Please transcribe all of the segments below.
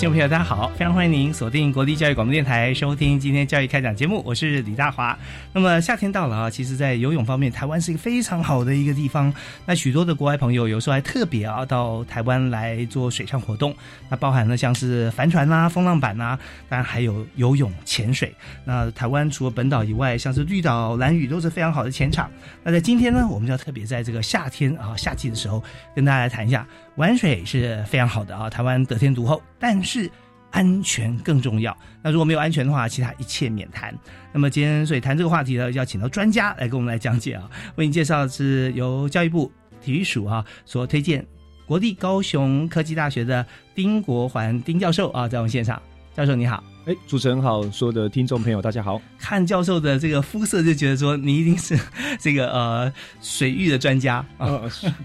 听众朋友，大家好！非常欢迎您锁定国立教育广播电台，收听今天教育开讲节目。我是李大华。那么夏天到了啊，其实，在游泳方面，台湾是一个非常好的一个地方。那许多的国外朋友有时候还特别啊到台湾来做水上活动，那包含了像是帆船啦、风浪板啦，当然还有游泳、潜水。那台湾除了本岛以外，像是绿岛、蓝屿都是非常好的潜场。那在今天呢，我们就要特别在这个夏天啊夏季的时候，跟大家来谈一下。玩水是非常好的啊，台湾得天独厚，但是安全更重要。那如果没有安全的话，其他一切免谈。那么今天所以谈这个话题呢，要请到专家来给我们来讲解啊。为你介绍的是由教育部体育署啊所推荐，国立高雄科技大学的丁国环丁教授啊，在我们现场。教授你好。哎，主持人好，所有的听众朋友大家好。看教授的这个肤色就觉得说你一定是 这个呃水域的专家啊，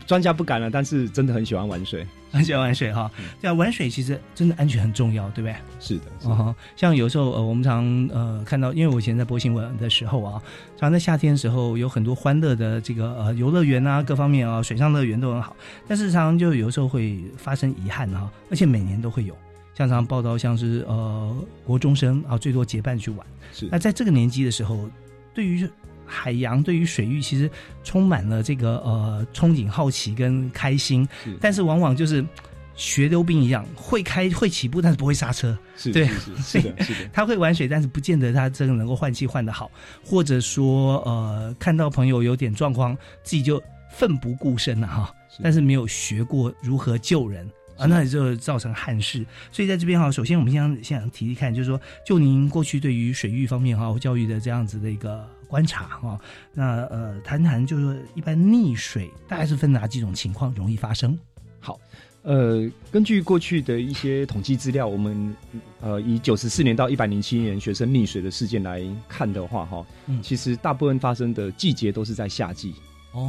专家不敢了，但是真的很喜欢玩水，很喜欢玩水哈。对啊，玩水其实真的安全很重要，对不对？是的，啊，像有时候呃我们常呃看到，因为我以前在播新闻的时候啊，常在夏天的时候有很多欢乐的这个呃游乐园啊，各方面啊水上乐园都很好，但是常常就有时候会发生遗憾哈，而且每年都会有。像常报道，像是呃国中生啊，最多结伴去玩。是那在这个年纪的时候，对于海洋、对于水域，其实充满了这个呃憧憬、好奇跟开心。是，但是往往就是学溜冰一样，会开会起步，但是不会刹车。是，对，是的，是的。他会玩水，但是不见得他真的能够换气换得好，或者说呃看到朋友有点状况，自己就奋不顾身了哈。但是没有学过如何救人。啊，那也就造成憾事。所以在这边哈，首先我们先先想提提看，就是说，就您过去对于水域方面哈教育的这样子的一个观察哈，那呃，谈谈就是说，一般溺水大概是分哪几种情况容易发生？好，呃，根据过去的一些统计资料，我们呃以九十四年到一百零七年学生溺水的事件来看的话哈，其实大部分发生的季节都是在夏季。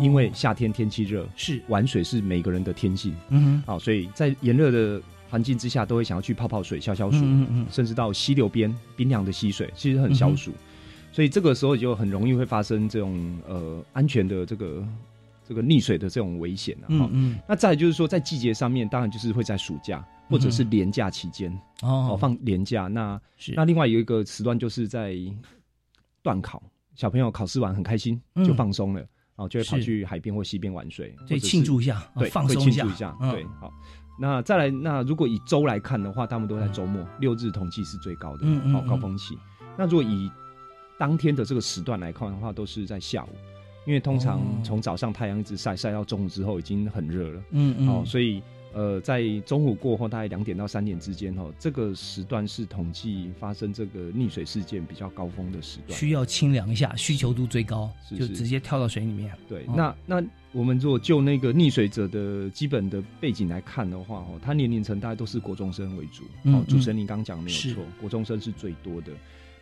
因为夏天天气热，是。玩水是每个人的天性，嗯，好，所以在炎热的环境之下，都会想要去泡泡水、消消暑，嗯嗯，甚至到溪流边冰凉的溪水，其实很消暑，所以这个时候就很容易会发生这种呃安全的这个这个溺水的这种危险啊，嗯嗯，那再就是说在季节上面，当然就是会在暑假或者是连假期间哦。放连假，那是。那另外有一个时段就是在断考，小朋友考试完很开心就放松了。哦，就会跑去海边或溪边玩水，对，庆祝一下，对，放松一下，对，好。那再来，那如果以周来看的话，他们都在周末，六日统计是最高的，嗯嗯，高峰期。那如果以当天的这个时段来看的话，都是在下午，因为通常从早上太阳一直晒晒到中午之后，已经很热了，嗯嗯，哦，所以。呃，在中午过后，大概两点到三点之间，哦，这个时段是统计发生这个溺水事件比较高峰的时段，需要清凉一下，需求度最高，就直接跳到水里面。对，那那我们如果就那个溺水者的基本的背景来看的话，哦，他年龄层大概都是国中生为主，哦，主持人您刚讲没有错，国中生是最多的。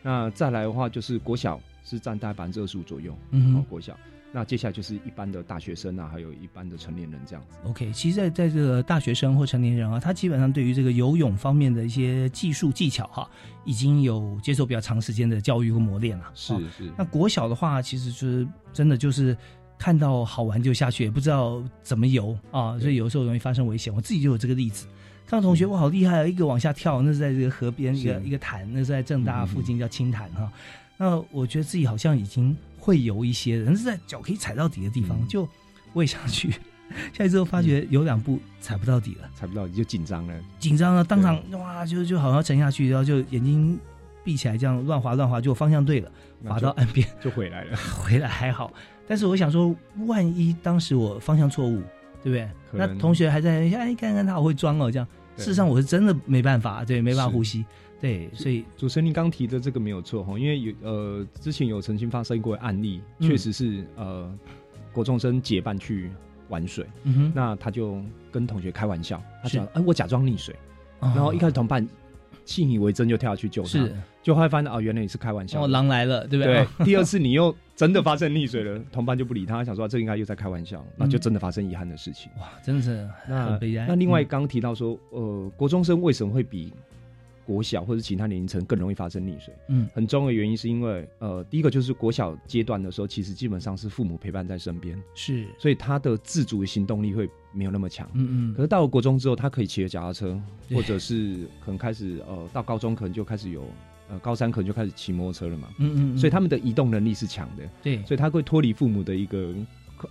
那再来的话，就是国小是占大概百分之二十五左右，嗯，国小。那接下来就是一般的大学生啊，还有一般的成年人这样子。OK，其实，在在这个大学生或成年人啊，他基本上对于这个游泳方面的一些技术技巧哈，已经有接受比较长时间的教育和磨练了。是是。那国小的话，其实是真的就是看到好玩就下去，也不知道怎么游啊，所以有时候容易发生危险。我自己就有这个例子，看到同学我好厉害啊，一个往下跳，那是在这个河边一个一个潭，那是在正大附近叫青潭哈。那我觉得自己好像已经。会游一些，但是在脚可以踩到底的地方，就我也想去。下去之后发觉有两步踩不到底了，踩不到底就紧张了，紧张了，当场哇就就好像沉下去，然后就眼睛闭起来，这样乱滑乱滑，就方向对了，滑到岸边 就回来了，回来还好。但是我想说，万一当时我方向错误，对不对？那同学还在哎，看看他好会装哦，这样。事实上我是真的没办法，对，没办法呼吸。对，所以主持人您刚提的这个没有错哈，因为有呃之前有曾经发生过案例，确实是呃国中生结伴去玩水，那他就跟同学开玩笑，他讲哎我假装溺水，然后一开始同伴信以为真就跳下去救他，就会发现哦原来你是开玩笑，哦狼来了对不对？对，第二次你又真的发生溺水了，同伴就不理他，想说这应该又在开玩笑，那就真的发生遗憾的事情，哇真的是很悲哀。那另外刚提到说呃国中生为什么会比？国小或者其他年龄层更容易发生溺水，嗯，很重要的原因是因为，呃，第一个就是国小阶段的时候，其实基本上是父母陪伴在身边，是，所以他的自主的行动力会没有那么强，嗯嗯。可是到了国中之后，他可以骑着脚踏车，或者是可能开始，呃，到高中可能就开始有，呃，高三可能就开始骑摩托车了嘛，嗯嗯。所以他们的移动能力是强的，对，所以他会脱离父母的一个，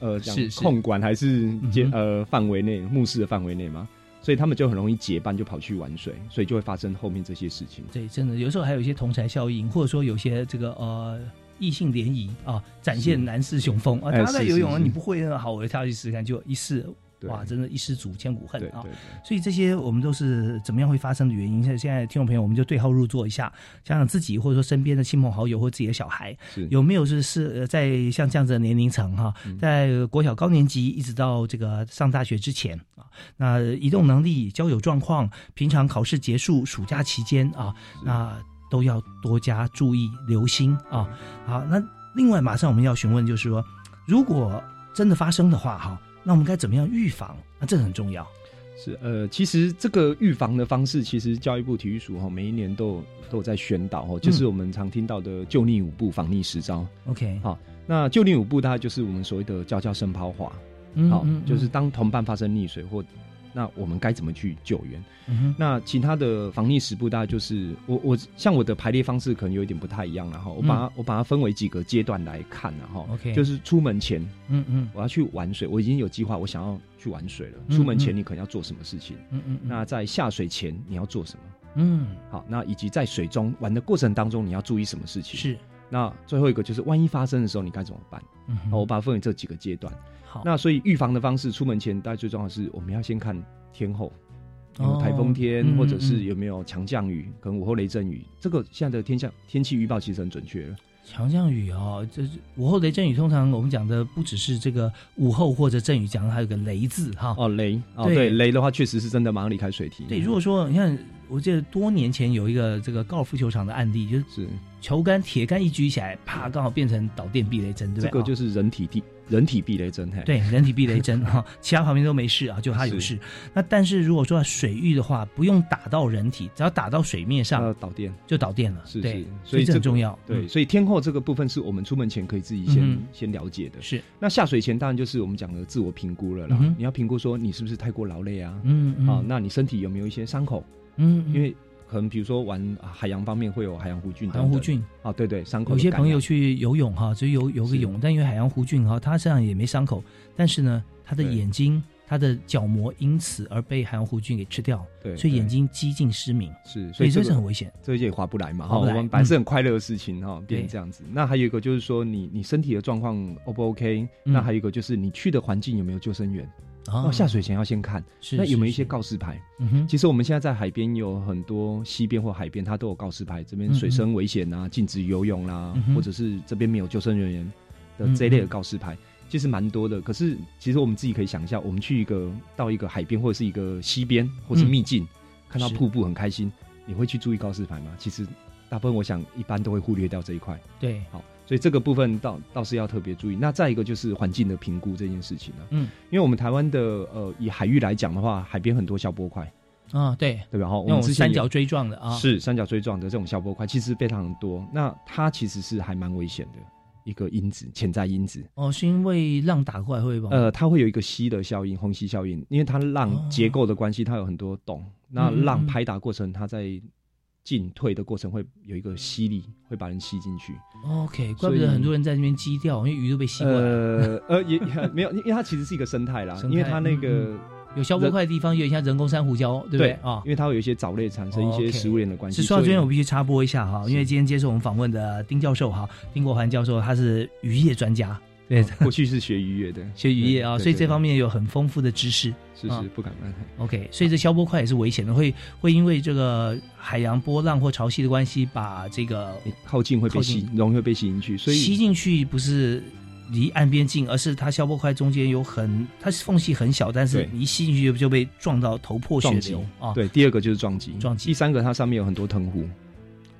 呃，是控管还是接呃范围内，目视的范围内嘛。所以他们就很容易结伴就跑去玩水，所以就会发生后面这些事情。对，真的有时候还有一些同才效应，或者说有些这个呃异性联谊啊，展现男士雄风啊，他在游泳啊，你不会好，我跳下去试试看，就一试。哇，真的，一失足千古恨啊！所以这些我们都是怎么样会发生的原因？现现在听众朋友，我们就对号入座一下，想想自己或者说身边的亲朋好友或自己的小孩，有没有是是在像这样子的年龄层哈，在国小高年级一直到这个上大学之前啊，那移动能力、交友状况、平常考试结束、暑假期间啊，那都要多加注意、留心啊。好，那另外马上我们要询问，就是说，如果真的发生的话，哈。那我们该怎么样预防？那这个很重要。是呃，其实这个预防的方式，其实教育部体育署哈每一年都有都有在宣导哦，就是我们常听到的救溺五步防溺十招。OK，好，那救溺五步大概就是我们所谓的教教生抛滑，好，就是当同伴发生溺水或。那我们该怎么去救援？那其他的防溺十步，大概就是我我像我的排列方式可能有一点不太一样，然后我把它我把它分为几个阶段来看，然后 OK，就是出门前，嗯嗯，我要去玩水，我已经有计划，我想要去玩水了。出门前你可能要做什么事情？嗯嗯，那在下水前你要做什么？嗯，好，那以及在水中玩的过程当中你要注意什么事情？是，那最后一个就是万一发生的时候你该怎么办？嗯，我把它分为这几个阶段。好那所以预防的方式，出门前大家最重要的是，我们要先看天后，有台风天或者是有没有强降雨，可能午后雷阵雨。这个现在的天象天气预报其实很准确了。强降雨哦，这是午后雷阵雨。通常我们讲的不只是这个午后或者阵雨，讲的还有个雷字哈。哦，雷哦，对，雷的话确实是真的马上离开水体。对，如果说你看，我记得多年前有一个这个高尔夫球场的案例，就是球杆铁杆一举起来，啪，刚好变成导电避雷针，对这个就是人体地。人体避雷针，嘿对，人体避雷针哈，其他旁边都没事啊，就他有事。那但是如果说水域的话，不用打到人体，只要打到水面上，导电就导电了。是是，所以这很重要。对，所以天后这个部分是我们出门前可以自己先先了解的。是，那下水前当然就是我们讲的自我评估了啦。你要评估说你是不是太过劳累啊？嗯嗯。啊，那你身体有没有一些伤口？嗯，因为。可能比如说玩海洋方面会有海洋弧菌，海洋弧菌啊，对对，伤口。有些朋友去游泳哈，就游游个泳，但因为海洋弧菌哈，他身上也没伤口，但是呢，他的眼睛、他的角膜因此而被海洋弧菌给吃掉，对，所以眼睛几近失明，是，所以这是很危险，这也划不来嘛。哈，我们本来是很快乐的事情哈，变成这样子。那还有一个就是说，你你身体的状况 O 不 OK？那还有一个就是你去的环境有没有救生员？哦，下水前要先看，那有没有一些告示牌？嗯哼，其实我们现在在海边有很多西边或海边，它都有告示牌，这边水深危险啊，禁止游泳啦，或者是这边没有救生人员的这一类的告示牌，其实蛮多的。可是其实我们自己可以想一下，我们去一个到一个海边或者是一个溪边或是秘境，看到瀑布很开心，你会去注意告示牌吗？其实大部分我想一般都会忽略掉这一块。对，好。所以这个部分倒倒是要特别注意。那再一个就是环境的评估这件事情了。嗯，因为我们台湾的呃以海域来讲的话，海边很多小波块啊，对对吧？哈，我们三角锥状的啊，是三角锥状的这种小波块，其实非常多。那它其实是还蛮危险的一个因子，潜在因子。哦，是因为浪打过来会吗？呃，它会有一个吸的效应，虹吸效应，因为它浪结构的关系，它有很多洞。那浪拍打过程，它在进退的过程会有一个吸力，会把人吸进去。OK，怪不得很多人在那边基钓，因为鱼都被吸过来。呃呃，也 没有，因为它其实是一个生态啦，因为它那个有消波块的地方，有点像人工珊瑚礁，对不对啊？因为它会有一些藻类产生一些食物链的关系。是说到这边，我必须插播一下哈，因为今天接受我们访问的丁教授哈，丁国环教授，他是渔业专家。对，过去是学渔业的，学渔业啊，所以这方面有很丰富的知识。是是，不敢乱 OK，所以这消波块也是危险的，会会因为这个海洋波浪或潮汐的关系，把这个靠近会被吸，容易会被吸进去。所以吸进去不是离岸边近，而是它消波块中间有很，它是缝隙很小，但是你一吸进去就被撞到头破血流啊。对，第二个就是撞击，撞击。第三个它上面有很多藤壶。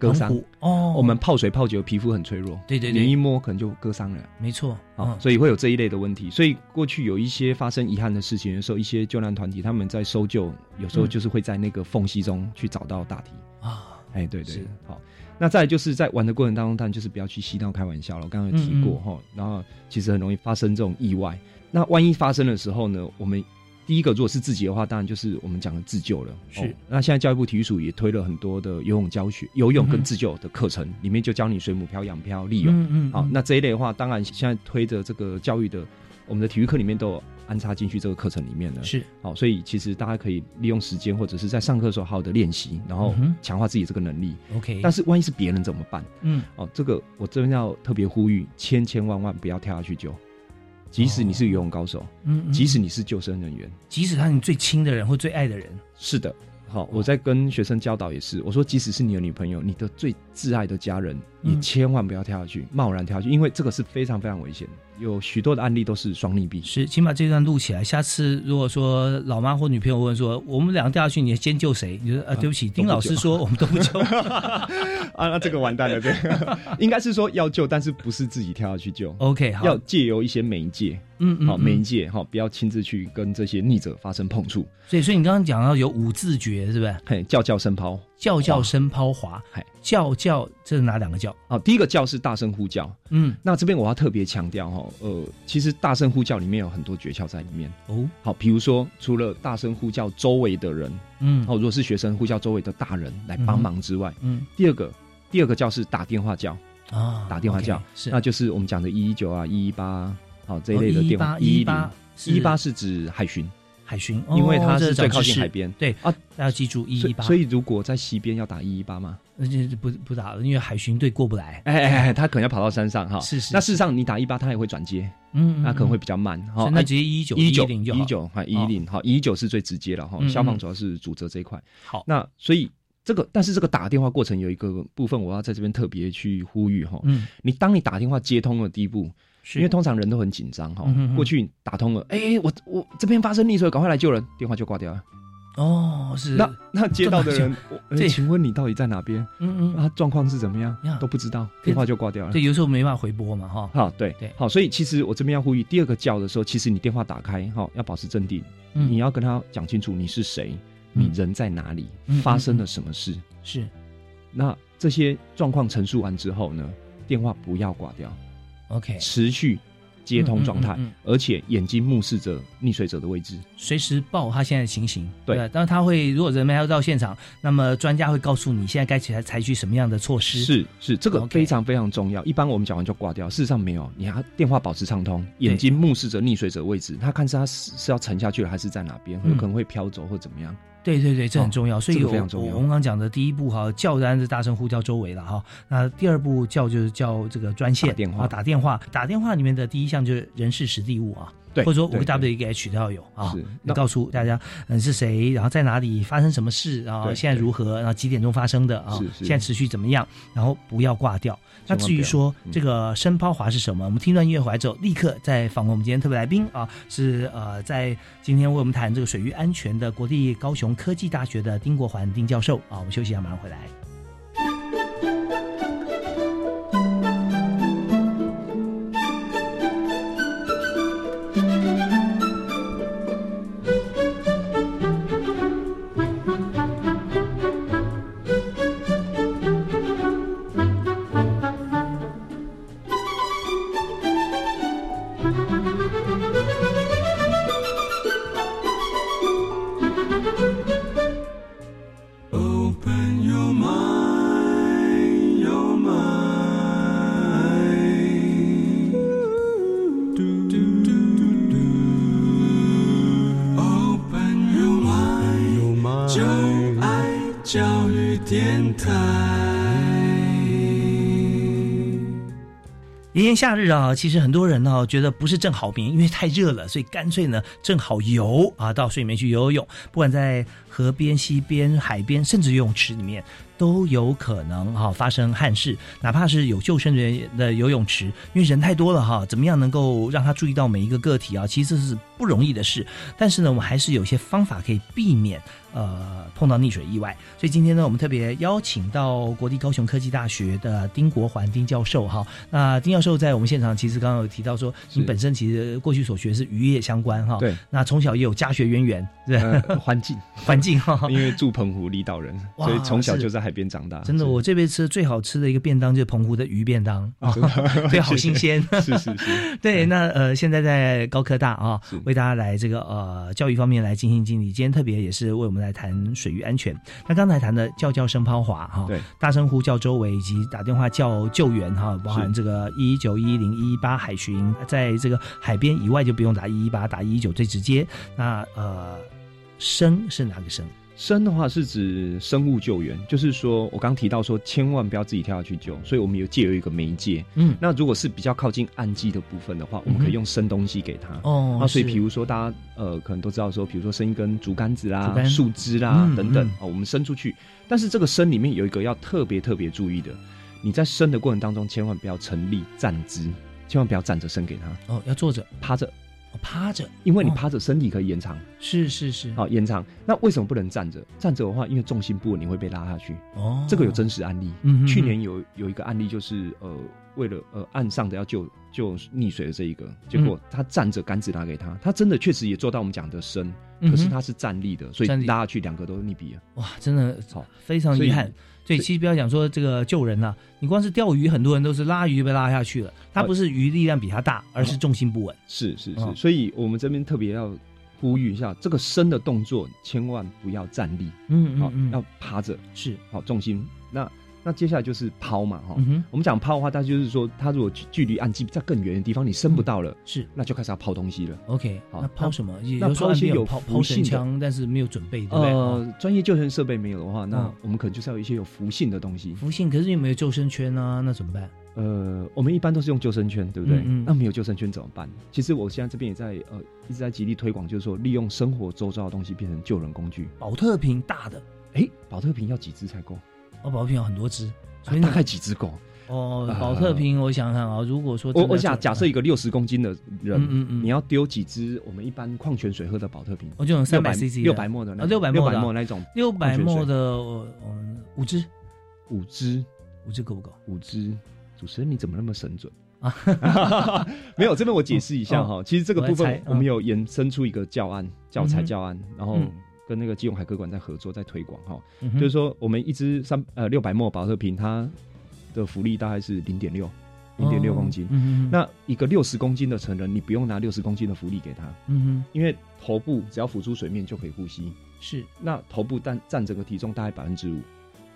割伤哦，我们泡水泡久，皮肤很脆弱。对对对，你一摸可能就割伤了。没错啊，所以会有这一类的问题。所以过去有一些发生遗憾的事情的时候，一些救难团体他们在搜救，有时候就是会在那个缝隙中去找到大体啊。哎，对对，好。那再就是在玩的过程当中，当然就是不要去嬉闹开玩笑了。我刚刚有提过哈，然后其实很容易发生这种意外。那万一发生的时候呢，我们。第一个，如果是自己的话，当然就是我们讲的自救了。是，那现在教育部体育署也推了很多的游泳教学、游泳跟自救的课程，里面就教你水母漂、仰漂、立泳。嗯嗯。好，那这一类的话，当然现在推的这个教育的，我们的体育课里面都有安插进去这个课程里面了。是。好，所以其实大家可以利用时间，或者是在上课的时候好好的练习，然后强化自己这个能力。OK。但是万一是别人怎么办？嗯。哦，这个我这边要特别呼吁，千千万万不要跳下去救。即使你是游泳高手，嗯，即使你是救生人员，即使他是你最亲的人或最爱的人，是的。好，我在跟学生教导也是，我说，即使是你的女朋友，你的最挚爱的家人，也千万不要跳下去，贸然跳下去，因为这个是非常非常危险。有许多的案例都是双利弊。是，请把这段录起来。下次如果说老妈或女朋友问说，我们两个掉下去，你先救谁？你说啊，对不起，丁老师说我们都不救。啊，那这个完蛋了，对，应该是说要救，但是不是自己跳下去救。OK，好，要借由一些媒介。嗯嗯，好，媒介哈，不要亲自去跟这些逆者发生碰触。所以，所以你刚刚讲到有五字诀，是不是？嘿，叫叫声抛，叫叫声抛滑，嘿，叫叫这是哪两个叫？哦，第一个叫是大声呼叫，嗯，那这边我要特别强调哈，呃，其实大声呼叫里面有很多诀窍在里面哦。好，比如说除了大声呼叫周围的人，嗯，哦，如果是学生呼叫周围的大人来帮忙之外，嗯，第二个第二个叫是打电话叫啊，打电话叫，是，那就是我们讲的一一九啊，一一八。好，这一类的电话一一八一一八是指海巡，海巡，因为它是最靠近海边。对啊，大家记住一一八。所以如果在西边要打一一八吗？那就不不打了，因为海巡队过不来。哎哎哎，他可能要跑到山上哈。是是。那事实上你打一八，他也会转接，嗯，那可能会比较慢哈。那直接一九一九零一九哈一零好一九是最直接了哈。消防主要是主责这一块。好，那所以这个，但是这个打电话过程有一个部分，我要在这边特别去呼吁哈。嗯。你当你打电话接通的第一步。因为通常人都很紧张哈，过去打通了，哎，我我这边发生溺水，赶快来救人，电话就挂掉了。哦，是那那接到的人，哎，请问你到底在哪边？嗯嗯，啊，状况是怎么样？都不知道，电话就挂掉了。对，有时候没办法回拨嘛，哈。好，对对，好，所以其实我这边要呼吁，第二个叫的时候，其实你电话打开，哈，要保持镇定，你要跟他讲清楚你是谁，你人在哪里，发生了什么事。是，那这些状况陈述完之后呢，电话不要挂掉。OK，持续接通状态，而且眼睛目视着溺水者的位置，随时报他现在的情形。对，但是他会，如果人们要到现场，那么专家会告诉你现在该采采取什么样的措施。是是，这个非常非常重要。一般我们讲完就挂掉，事实上没有，你还电话保持畅通，眼睛目视着溺水者位置，他看是他是是要沉下去了，还是在哪边，有可能会飘走或怎么样。对对对，这很重要，所以非常重要。我们刚讲的第一步哈，叫当然是大声呼叫周围了哈。那第二步叫就是叫这个专线电话，打电话，打电话里面的第一项就是人事实地物啊。对，或者说五个 W 一个 H 都要有啊，你告诉大家嗯是谁，然后在哪里发生什么事，然后现在如何，然后几点钟发生的啊，现在持续怎么样，然后不要挂掉。那至于说这个声抛滑是什么，我们听段音乐回来之后，立刻再访问我们今天特别来宾啊，是呃在今天为我们谈这个水域安全的国立高雄科技大学的丁国环丁教授啊，我们休息一下，马上回来。夏日啊，其实很多人呢觉得不是正好眠，因为太热了，所以干脆呢正好游啊，到水里面去游游泳，不管在河边、溪边、海边，甚至游泳池里面。都有可能哈发生憾事，哪怕是有救生人员的游泳池，因为人太多了哈，怎么样能够让他注意到每一个个体啊？其实这是不容易的事。但是呢，我们还是有些方法可以避免呃碰到溺水意外。所以今天呢，我们特别邀请到国立高雄科技大学的丁国环丁教授哈。那丁教授在我们现场其实刚刚有提到说，你本身其实过去所学是渔业相关哈。对。那从小也有家学渊源，对环境环境哈，因为住澎湖离岛人，所以从小就在。海边长大，真的，我这辈子吃的最好吃的一个便当就是澎湖的鱼便当。啊，对，好新鲜，是 是是，对。那呃，现在在高科大啊，为大家来这个呃教育方面来进行经理，今天特别也是为我们来谈水域安全。那刚才谈的叫叫声抛滑哈，对，大声呼叫周围以及打电话叫救援哈，包含这个一九一零一一八海巡，在这个海边以外就不用打一一八，打一一九最直接。那呃，声是哪个生？生的话是指生物救援，就是说我刚提到说，千万不要自己跳下去救，所以我们有借有一个媒介。嗯，那如果是比较靠近岸基的部分的话，我们可以用生东西给他。哦，那所以比如说大家呃可能都知道说，比如说生一根竹竿子啦、树枝啦等等啊，我们伸出去。但是这个生里面有一个要特别特别注意的，你在生的过程当中千万不要成立站姿，千万不要站着生给他。哦，要坐着、趴着。趴着，因为你趴着，身体可以延长。是是是，好延长。那为什么不能站着？站着的话，因为重心不稳，你会被拉下去。哦，这个有真实案例。嗯，去年有有一个案例，就是呃，为了呃岸上的要救救溺水的这一个，结果他站着，杆子拿给他，他真的确实也做到我们讲的深，可是他是站立的，所以拉下去两个都溺毙了。哇，真的好，非常遗憾。所以其实不要讲说这个救人呐，你光是钓鱼，很多人都是拉鱼被拉下去了。他不是鱼力量比他大，而是重心不稳。是是是，所以我们这边特别要呼吁一下，这个伸的动作千万不要站立，嗯好要趴着，是好重心那。那接下来就是抛嘛，哈，我们讲抛的话，它就是说，它如果距离岸基在更远的地方，你伸不到了，是，那就开始要抛东西了。OK，好，那抛什么？那抛一些有抛性枪，但是没有准备，对不对？呃，专业救生设备没有的话，那我们可能就是要有一些有浮性的东西。浮性，可是有没有救生圈啊？那怎么办？呃，我们一般都是用救生圈，对不对？那没有救生圈怎么办？其实我现在这边也在呃一直在极力推广，就是说利用生活周遭的东西变成救人工具。保特瓶大的，哎，保特瓶要几只才够？哦，保特瓶有很多只。所以大概几只狗？哦，保特瓶，我想想啊，如果说我我想假设一个六十公斤的人，嗯嗯你要丢几只我们一般矿泉水喝的保特瓶？我就用三百 CC 六百沫的，六百六百沫那种，六百沫的，嗯，五只，五只，五只够不够？五只，主持人你怎么那么神准啊？没有，这边我解释一下哈，其实这个部分我们有延伸出一个教案教材教案，然后。跟那个基隆海科馆在合作，在推广哈，就是说我们一支三呃六百墨保特瓶，它的浮力大概是零点六，零点六公斤。那一个六十公斤的成人，你不用拿六十公斤的浮力给他，嗯哼，因为头部只要浮出水面就可以呼吸。是，那头部占占整个体重大概百分之五。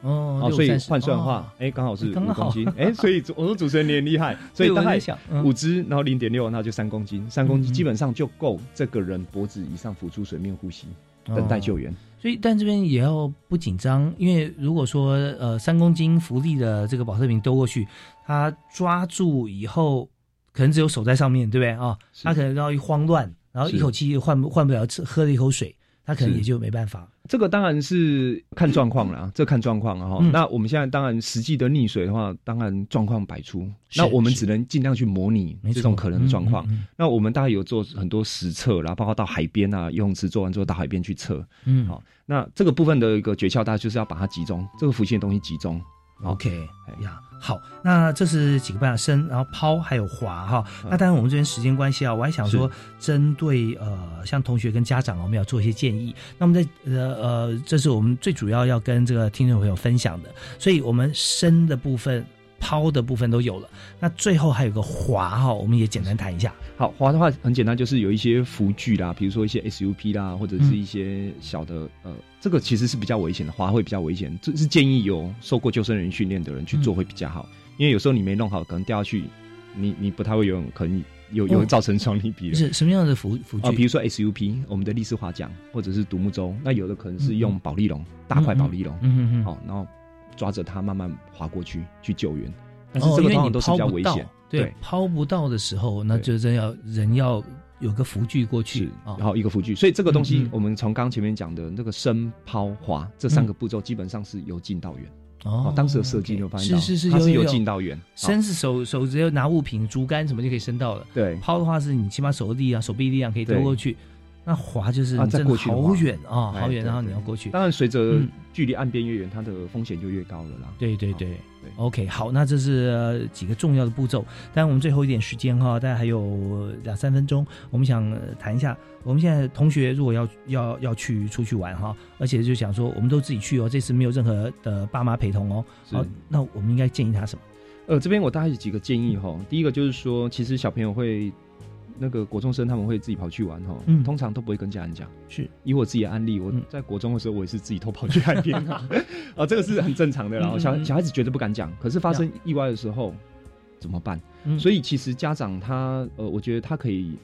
哦，所以换算的话，哎，刚好是五公斤。哎，所以我说主持人你很厉害，所以大概五只，然后零点六，那就三公斤，三公斤基本上就够这个人脖子以上浮出水面呼吸。等待救援，所以但这边也要不紧张，因为如果说呃三公斤浮力的这个保特瓶丢过去，他抓住以后，可能只有手在上面对不对啊？他可能要一慌乱，然后一口气换换不了，喝了一口水。他可能也就没办法。这个当然是看状况了，这看状况了哈。那我们现在当然实际的溺水的话，当然状况百出。那我们只能尽量去模拟这种可能的状况。那我们大概有做很多实测，然后包括到海边啊，游泳池做完之后到海边去测。嗯，好。那这个部分的一个诀窍，大家就是要把它集中，这个浮现的东西集中。OK，呀。好，那这是几个办法，伸，然后抛，还有滑哈。那当然我们这边时间关系啊，我还想说，针对呃，像同学跟家长，我们要做一些建议。那么在呃呃，这是我们最主要要跟这个听众朋友分享的。所以我们伸的部分。抛的部分都有了，那最后还有个滑哈，我们也简单谈一下。好，滑的话很简单，就是有一些浮具啦，比如说一些 SUP 啦，或者是一些小的呃，这个其实是比较危险的，滑会比较危险，这是建议有受过救生员训练的人去做会比较好，因为有时候你没弄好，可能掉下去，你你不太会游泳，可能有有造成双溺毙。是什么样的浮浮具啊？比如说 SUP，我们的立式滑桨，或者是独木舟，那有的可能是用保利龙，大块保利龙，嗯嗯嗯，好，然后。抓着它慢慢滑过去去救援。但是这个通常都是比较危险，对，抛不到的时候，那就真要人要有个浮具过去，然后一个浮具。所以这个东西，我们从刚前面讲的那个深、抛、滑这三个步骤，基本上是由近到远。哦，当时的设计你有发现到，是是是，它是由近到远。伸是手手只要拿物品、竹竿什么就可以伸到了。对，抛的话是你起码手的力量、手臂力量可以丢过去。那滑就是啊，再过去好远啊，好远，然后你要过去。当然，随着距离岸边越远，它的风险就越高了啦。对对对，OK，好，那这是几个重要的步骤。但我们最后一点时间哈，大概还有两三分钟，我们想谈一下，我们现在同学如果要要要去出去玩哈，而且就想说，我们都自己去哦，这次没有任何的爸妈陪同哦。好，那我们应该建议他什么？呃，这边我大概有几个建议哈。第一个就是说，其实小朋友会。那个国中生他们会自己跑去玩哈，通常都不会跟家人讲。是以我自己的案例，我在国中的时候，我也是自己偷跑去海边啊，啊，这个是很正常的。然后小小孩子绝对不敢讲，可是发生意外的时候怎么办？所以其实家长他呃，我觉得他可以，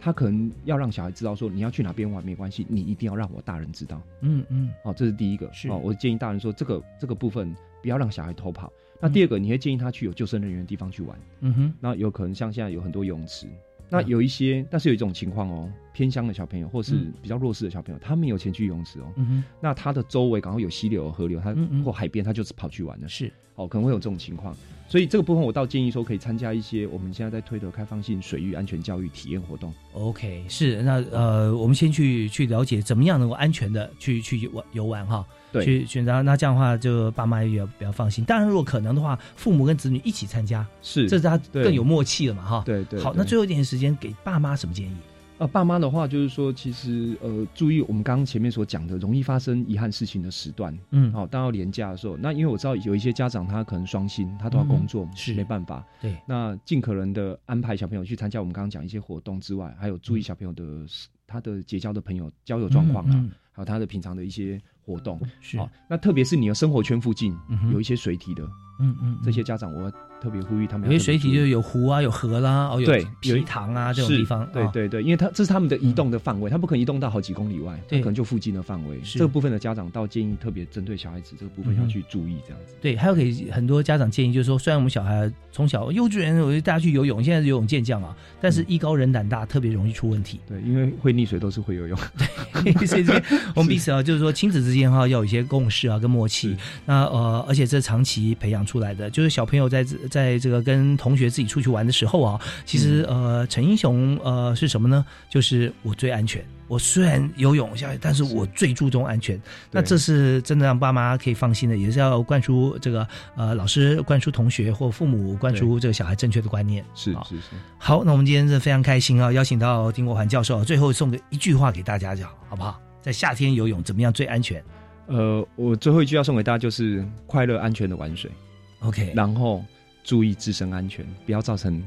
他可能要让小孩知道说，你要去哪边玩没关系，你一定要让我大人知道。嗯嗯，好，这是第一个。是，我建议大人说这个这个部分不要让小孩偷跑。那第二个，你会建议他去有救生人员的地方去玩。嗯哼，那有可能像现在有很多泳池。那有一些，但是有一种情况哦，偏乡的小朋友或是比较弱势的小朋友，他没有钱去游泳池哦。嗯那他的周围刚好有溪流、河流，他或海边，他就是跑去玩的。是，哦，可能会有这种情况。所以这个部分，我倒建议说，可以参加一些我们现在在推的开放性水域安全教育体验活动。OK，是。那呃，我们先去去了解怎么样能够安全的去去玩游玩哈。对。去选择，那这样的话，就爸妈也要比较放心。当然，如果可能的话，父母跟子女一起参加，是，这是他更有默契了嘛哈。对对。好，那最后一点时间给爸妈什么建议？呃，爸妈的话就是说，其实呃，注意我们刚刚前面所讲的容易发生遗憾事情的时段，嗯，好，当要年假的时候，那因为我知道有一些家长他可能双薪，他都要工作，是没办法，对，那尽可能的安排小朋友去参加我们刚刚讲一些活动之外，还有注意小朋友的他的结交的朋友交友状况啊，还有他的平常的一些活动，是，那特别是你的生活圈附近有一些水体的。嗯嗯，这些家长我特别呼吁他们，因为水体就有湖啊，有河啦，哦，有皮塘啊这种地方，对对对，因为他这是他们的移动的范围，他不可能移动到好几公里外，可能就附近的范围。这个部分的家长倒建议特别针对小孩子这个部分要去注意这样子。对，还有给很多家长建议，就是说，虽然我们小孩从小幼稚园我就带他去游泳，现在是游泳健将啊，但是艺高人胆大，特别容易出问题。对，因为会溺水都是会游泳。对，所以这边我们彼此啊，就是说亲子之间哈要有一些共识啊跟默契。那呃，而且这长期培养出来的，就是小。小朋友在在这个跟同学自己出去玩的时候啊，其实呃，陈英雄呃是什么呢？就是我最安全。我虽然游泳下，但是我最注重安全。那这是真的让爸妈可以放心的，也是要灌输这个呃老师灌输同学或父母灌输这个小孩正确的观念。是是是。好，那我们今天是非常开心啊，邀请到丁国环教授，最后送个一句话给大家讲好不好？在夏天游泳怎么样最安全？呃，我最后一句要送给大家就是快乐安全的玩水。OK，然后注意自身安全，不要造成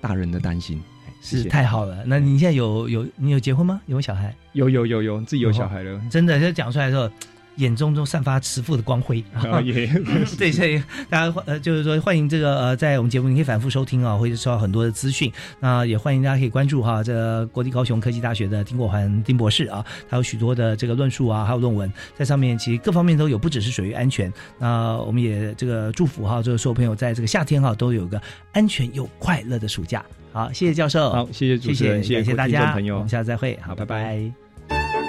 大人的担心。是太好了。那你现在有有你有结婚吗？有小孩？有有有有，自己有小孩了。真的，就讲出来的时候。眼中中散发慈父的光辉，对，所以大家呃，就是说欢迎这个呃，在我们节目你可以反复收听啊，会收到很多的资讯。那也欢迎大家可以关注哈，这国立高雄科技大学的丁国环丁博士啊，他有许多的这个论述啊，还有论文在上面，其实各方面都有，不只是水域安全。那我们也这个祝福哈，就是所有朋友在这个夏天哈，都有个安全又快乐的暑假。好，谢谢教授，好，谢谢主持人，谢谢大家，朋友，我们下次再会，好，拜拜。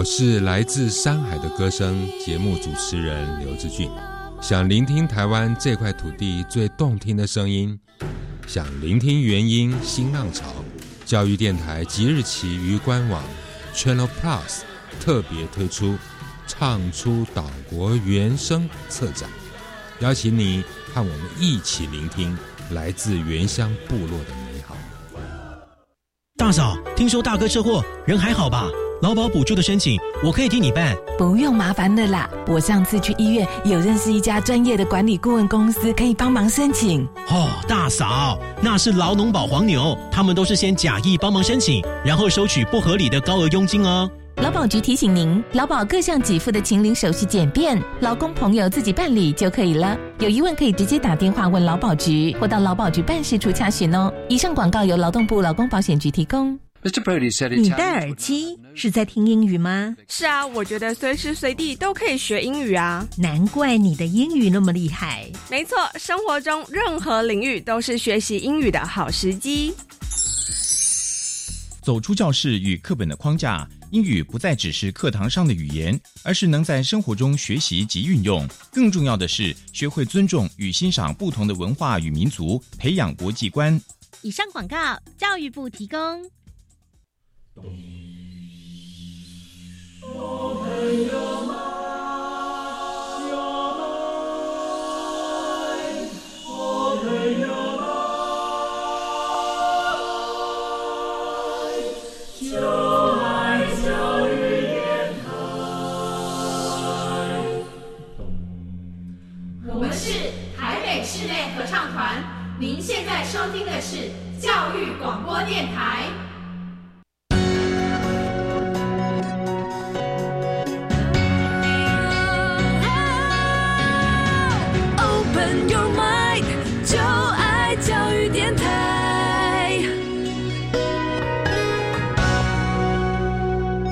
我是来自山海的歌声节目主持人刘志俊，想聆听台湾这块土地最动听的声音，想聆听原音新浪潮。教育电台即日起于官网 Channel Plus 特别推出“唱出岛国原声”策展，邀请你和我们一起聆听来自原乡部落的美好。大嫂，听说大哥车祸，人还好吧？劳保补助的申请，我可以替你办，不用麻烦的啦。我上次去医院有认识一家专业的管理顾问公司，可以帮忙申请。哦，大嫂，那是劳农保黄牛，他们都是先假意帮忙申请，然后收取不合理的高额佣金哦。劳保局提醒您，劳保各项给付的请领手续简便，劳工朋友自己办理就可以了。有疑问可以直接打电话问劳保局，或到劳保局办事处查询哦。以上广告由劳动部劳工保险局提供。你戴耳机是在听英语吗？是啊，我觉得随时随地都可以学英语啊。难怪你的英语那么厉害。没错，生活中任何领域都是学习英语的好时机。走出教室与课本的框架，英语不再只是课堂上的语言，而是能在生活中学习及运用。更重要的是，学会尊重与欣赏不同的文化与民族，培养国际观。以上广告，教育部提供。我们是台北室内合唱团，您现在收听的是教育广播电台。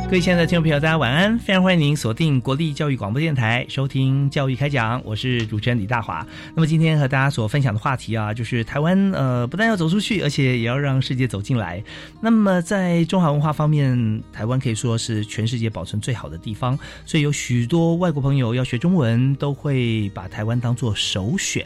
各位亲爱的听众朋友，大家晚安！非常欢迎您锁定国立教育广播电台，收听教育开讲，我是主持人李大华。那么今天和大家所分享的话题啊，就是台湾呃，不但要走出去，而且也要让世界走进来。那么在中华文化方面，台湾可以说是全世界保存最好的地方，所以有许多外国朋友要学中文，都会把台湾当做首选，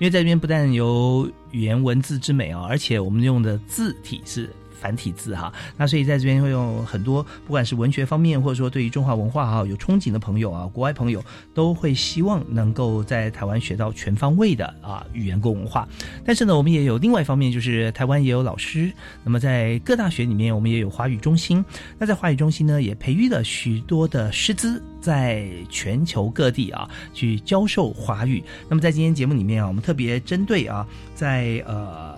因为在这边不但有语言文字之美啊，而且我们用的字体是。繁体字哈，那所以在这边会用很多，不管是文学方面，或者说对于中华文化哈有憧憬的朋友啊，国外朋友都会希望能够在台湾学到全方位的啊语言跟文化。但是呢，我们也有另外一方面，就是台湾也有老师，那么在各大学里面，我们也有华语中心。那在华语中心呢，也培育了许多的师资，在全球各地啊去教授华语。那么在今天节目里面啊，我们特别针对啊，在呃。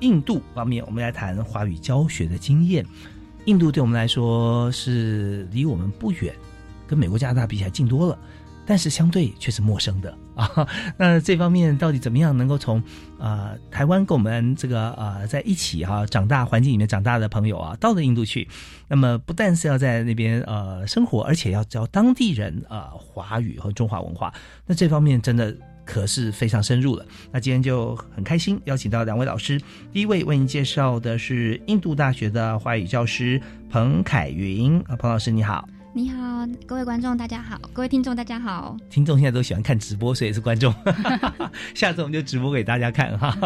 印度方面，我们来谈华语教学的经验。印度对我们来说是离我们不远，跟美国、加拿大比起来近多了，但是相对却是陌生的 啊。那这方面到底怎么样能够从啊台湾跟我们这个啊在一起哈长大环境里面长大的朋友啊，到了印度去，那么不但是要在那边呃生活，而且要教当地人啊华语和中华文化，那这方面真的。可是非常深入了。那今天就很开心邀请到两位老师。第一位为您介绍的是印度大学的华语教师彭凯云啊，彭老师你好。你好，各位观众大家好，各位听众大家好。听众现在都喜欢看直播，所以是观众。下次我们就直播给大家看哈。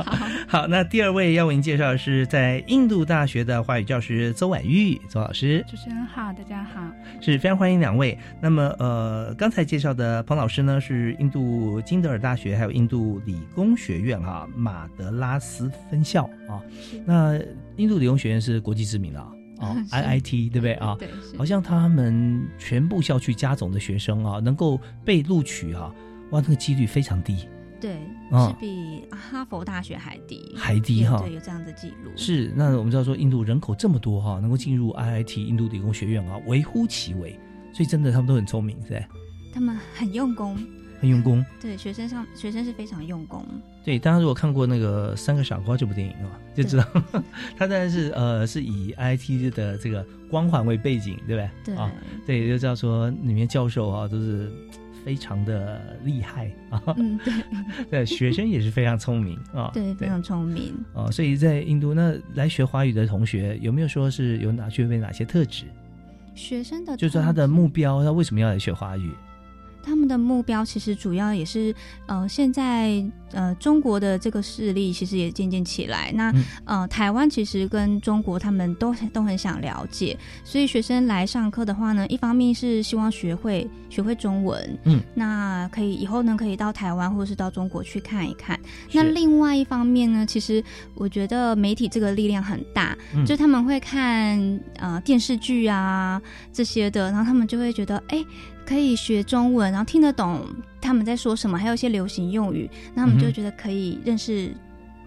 好，那第二位要为您介绍的是在印度大学的华语教师邹婉玉邹老师。主持人好，大家好，是非常欢迎两位。那么呃，刚才介绍的彭老师呢，是印度金德尔大学还有印度理工学院哈马德拉斯分校啊。那印度理工学院是国际知名的。哦，IIT 对不对啊？对，好像他们全部校区加总的学生啊，能够被录取啊，哇，那个几率非常低。对，是比哈佛大学还低，还低哈。对，有这样的记录。是，那我们知道说印度人口这么多哈，能够进入 IIT 印度理工学院啊，微乎其微。所以真的他们都很聪明，对。他们很用功。很用功，对学生上学生是非常用功。对，大家如果看过那个《三个傻瓜》这部电影啊，就知道 他当然是呃是以 IT 的这个光环为背景，对不对？对啊，对，就知道说里面教授啊都是非常的厉害啊。嗯，对，对，学生也是非常聪明啊。对，非常聪明。哦，所以在印度那来学华语的同学，有没有说是有哪具备哪些特质？学生的就是他的目标，他为什么要来学华语？他们的目标其实主要也是，呃，现在呃中国的这个势力其实也渐渐起来。那呃台湾其实跟中国他们都都很想了解，所以学生来上课的话呢，一方面是希望学会学会中文，嗯，那可以以后呢可以到台湾或者是到中国去看一看。那另外一方面呢，其实我觉得媒体这个力量很大，就他们会看呃电视剧啊这些的，然后他们就会觉得哎。可以学中文，然后听得懂他们在说什么，还有一些流行用语，那我们就觉得可以认识，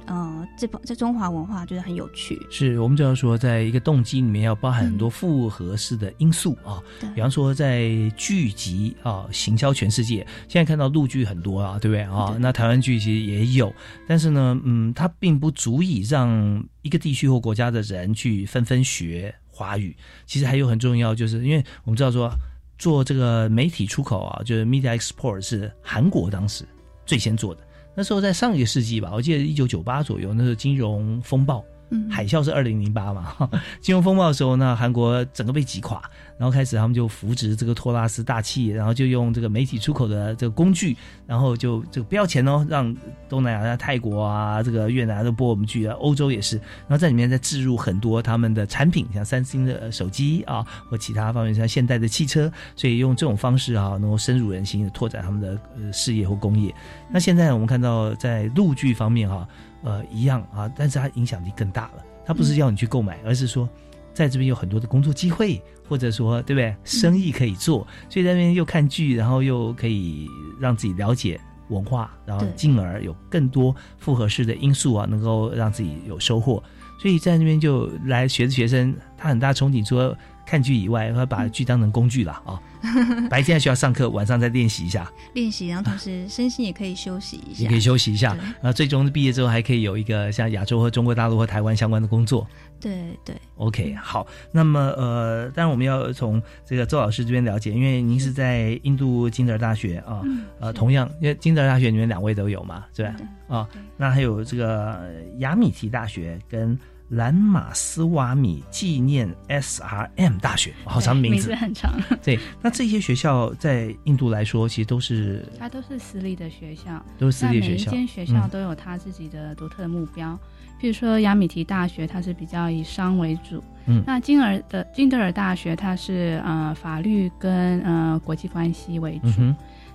呃，这这中华文化，觉得很有趣。是我们就要说，在一个动机里面要包含很多复合式的因素啊，比方说在剧集啊，行销全世界，现在看到陆剧很多啊，对不对啊？那台湾剧其实也有，但是呢，嗯，它并不足以让一个地区或国家的人去纷纷学华语。其实还有很重要，就是因为我们知道说。做这个媒体出口啊，就是 media export 是韩国当时最先做的。那时候在上一个世纪吧，我记得一九九八左右，那时候金融风暴。海啸是二零零八嘛，金融风暴的时候呢，韩国整个被挤垮，然后开始他们就扶植这个托拉斯大企业，然后就用这个媒体出口的这个工具，然后就这个不要钱哦，让东南亚、泰国啊、这个越南都播我们剧啊，欧洲也是，然后在里面再置入很多他们的产品，像三星的手机啊，或其他方面像现代的汽车，所以用这种方式啊，能够深入人心，拓展他们的事业或工业。那现在我们看到在陆剧方面哈。呃，一样啊，但是它影响力更大了。它不是要你去购买，而是说，在这边有很多的工作机会，或者说，对不对？生意可以做，所以在那边又看剧，然后又可以让自己了解文化，然后进而有更多复合式的因素啊，能够让自己有收获。所以在那边就来学的学生，他很大憧憬，说。看剧以外，会把剧当成工具了啊！白天需要上课，晚上再练习一下。练习，然后同时身心也可以休息一下。也可以休息一下，然后最终毕业之后还可以有一个像亚洲和中国大陆和台湾相关的工作。对对。OK，好。那么呃，当然我们要从这个周老师这边了解，因为您是在印度金德尔大学啊，呃，同样因为金德尔大学里面两位都有嘛，对吧？啊，那还有这个雅米提大学跟。兰马斯瓦米纪念 S R M 大学，好长名字，名字很长。对，那这些学校在印度来说，其实都是它都是私立的学校，都是私立学校。每一间学校都有它自己的独特的目标。譬如说雅米提大学，它是比较以商为主。嗯，那金尔的金德尔大学，它是呃法律跟呃国际关系为主。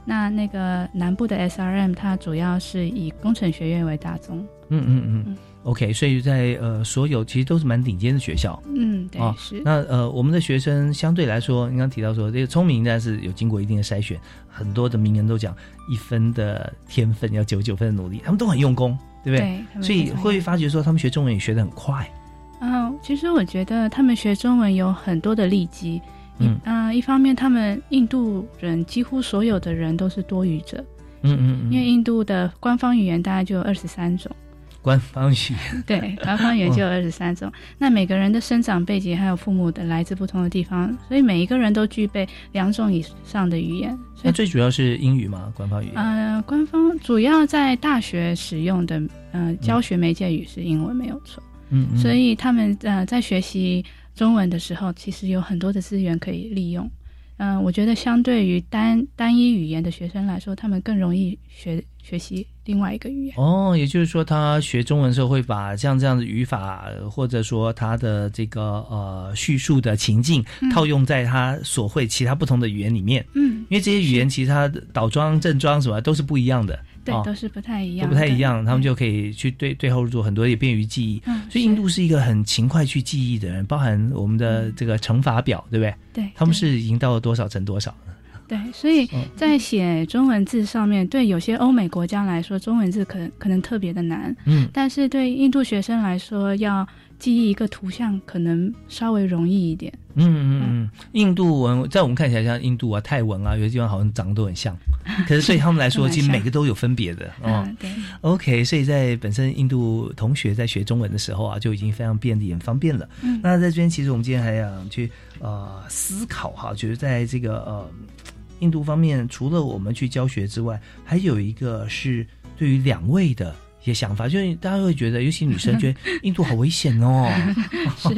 那那个南部的 S R M，它主要是以工程学院为大宗。嗯嗯嗯。OK，所以在呃，所有其实都是蛮顶尖的学校。嗯，对，是。那呃，我们的学生相对来说，你刚提到说这个聪明，但是有经过一定的筛选。很多的名人都讲，一分的天分要九九分的努力，他们都很用功，对不对？对。所以会发觉说，他们学中文也学得很快。嗯，其实我觉得他们学中文有很多的利基。嗯。啊，一方面，他们印度人几乎所有的人都是多语者。嗯嗯。因为印度的官方语言大概就有二十三种。官方语言对，官方语言就有二十三种。那每个人的生长背景还有父母的来自不同的地方，所以每一个人都具备两种以上的语言。那最主要是英语吗？官方语言？嗯，官方主要在大学使用的，嗯，教学媒介语是英文，没有错。嗯，所以他们呃在学习中文的时候，其实有很多的资源可以利用。嗯，我觉得相对于单单一语言的学生来说，他们更容易学学习另外一个语言。哦，也就是说，他学中文的时候会把像这样的语法，或者说他的这个呃叙述的情境套用在他所会其他不同的语言里面。嗯，因为这些语言其实它倒装、正装什么都是不一样的。对，都是不太一样，都不太一样，他们就可以去对对号入座，很多也便于记忆。嗯，所以印度是一个很勤快去记忆的人，包含我们的这个乘法表，对不对？对，他们是已经到了多少乘多少对，所以在写中文字上面，对有些欧美国家来说，中文字可能可能特别的难。嗯，但是对印度学生来说，要记忆一个图像，可能稍微容易一点。嗯嗯嗯，印度文在我们看起来像印度啊、泰文啊，有些地方好像长得都很像，可是对他们来说，其实每个都有分别的 哦。对，OK，所以在本身印度同学在学中文的时候啊，就已经非常便利、很方便了。嗯，那在这边，其实我们今天还想去呃思考哈，就是在这个呃。印度方面，除了我们去教学之外，还有一个是对于两位的一些想法，就是大家会觉得，尤其女生觉得 印度好危险哦，是，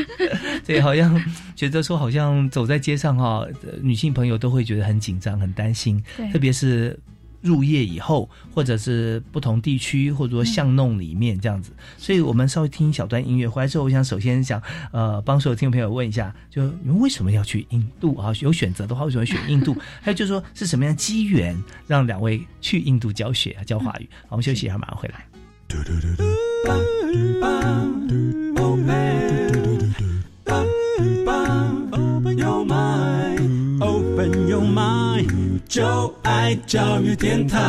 对，好像觉得说好像走在街上哈，女性朋友都会觉得很紧张、很担心，特别是。入夜以后，或者是不同地区，或者说巷弄里面这样子，所以我们稍微听一小段音乐。回来之后，我想首先想呃，帮所有听众朋友问一下，就你们为什么要去印度啊？有选择的话，为什么选印度？还有就是说，是什么样的机缘让两位去印度教学教华语？我们休息一下，马上回来。就爱教育电台。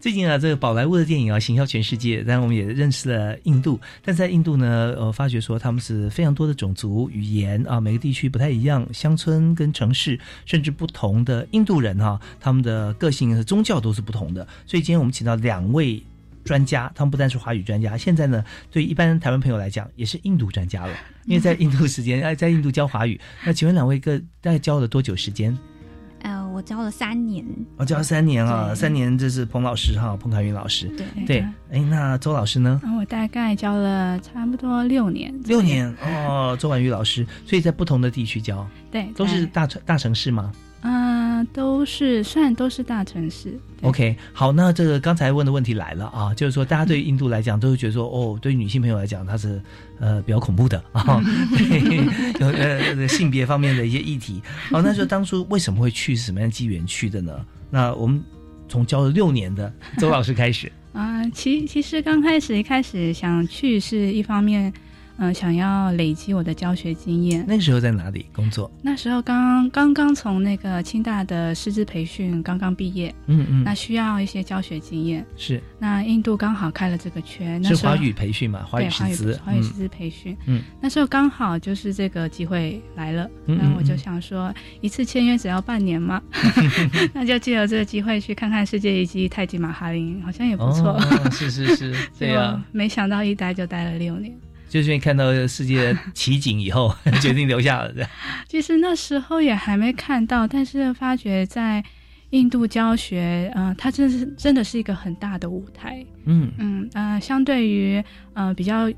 最近啊，这个宝莱坞的电影啊，行销全世界。当然，我们也认识了印度。但在印度呢，呃，发觉说他们是非常多的种族、语言啊，每个地区不太一样，乡村跟城市，甚至不同的印度人哈，他们的个性和宗教都是不同的。所以今天我们请到两位。专家，他们不但是华语专家，现在呢，对一般台湾朋友来讲，也是印度专家了。因为在印度时间，哎，在印度教华语。那请问两位各大概教了多久时间？呃，我教了三年。我教了三年啊，三年，这是彭老师哈，彭凯云老师。对对，哎，那周老师呢？我大概教了差不多六年。六年哦，周婉玉老师，所以在不同的地区教，对，都是大城大城市吗？嗯，都是算都是大城市。OK，好，那这个刚才问的问题来了啊，就是说大家对印度来讲都会觉得说，哦，对于女性朋友来讲，它是呃比较恐怖的啊，有呃性别方面的一些议题。好，那就当初为什么会去，是什么样机缘去的呢？那我们从教了六年的周老师开始 啊，其其实刚开始一开始想去是一方面。嗯，想要累积我的教学经验。那时候在哪里工作？那时候刚刚刚从那个清大的师资培训刚刚毕业。嗯嗯。那需要一些教学经验。是。那印度刚好开了这个缺，是华语培训嘛？华语师资，华语师资培训。嗯。那时候刚好就是这个机会来了，那我就想说，一次签约只要半年嘛，那就借由这个机会去看看世界遗迹太极马哈林，好像也不错。是是是，对呀。没想到一待就待了六年。就是因为看到世界奇景以后，决定留下了。其实那时候也还没看到，但是发觉在印度教学，嗯，它真的是真的是一个很大的舞台。嗯嗯呃，相对于呃比较。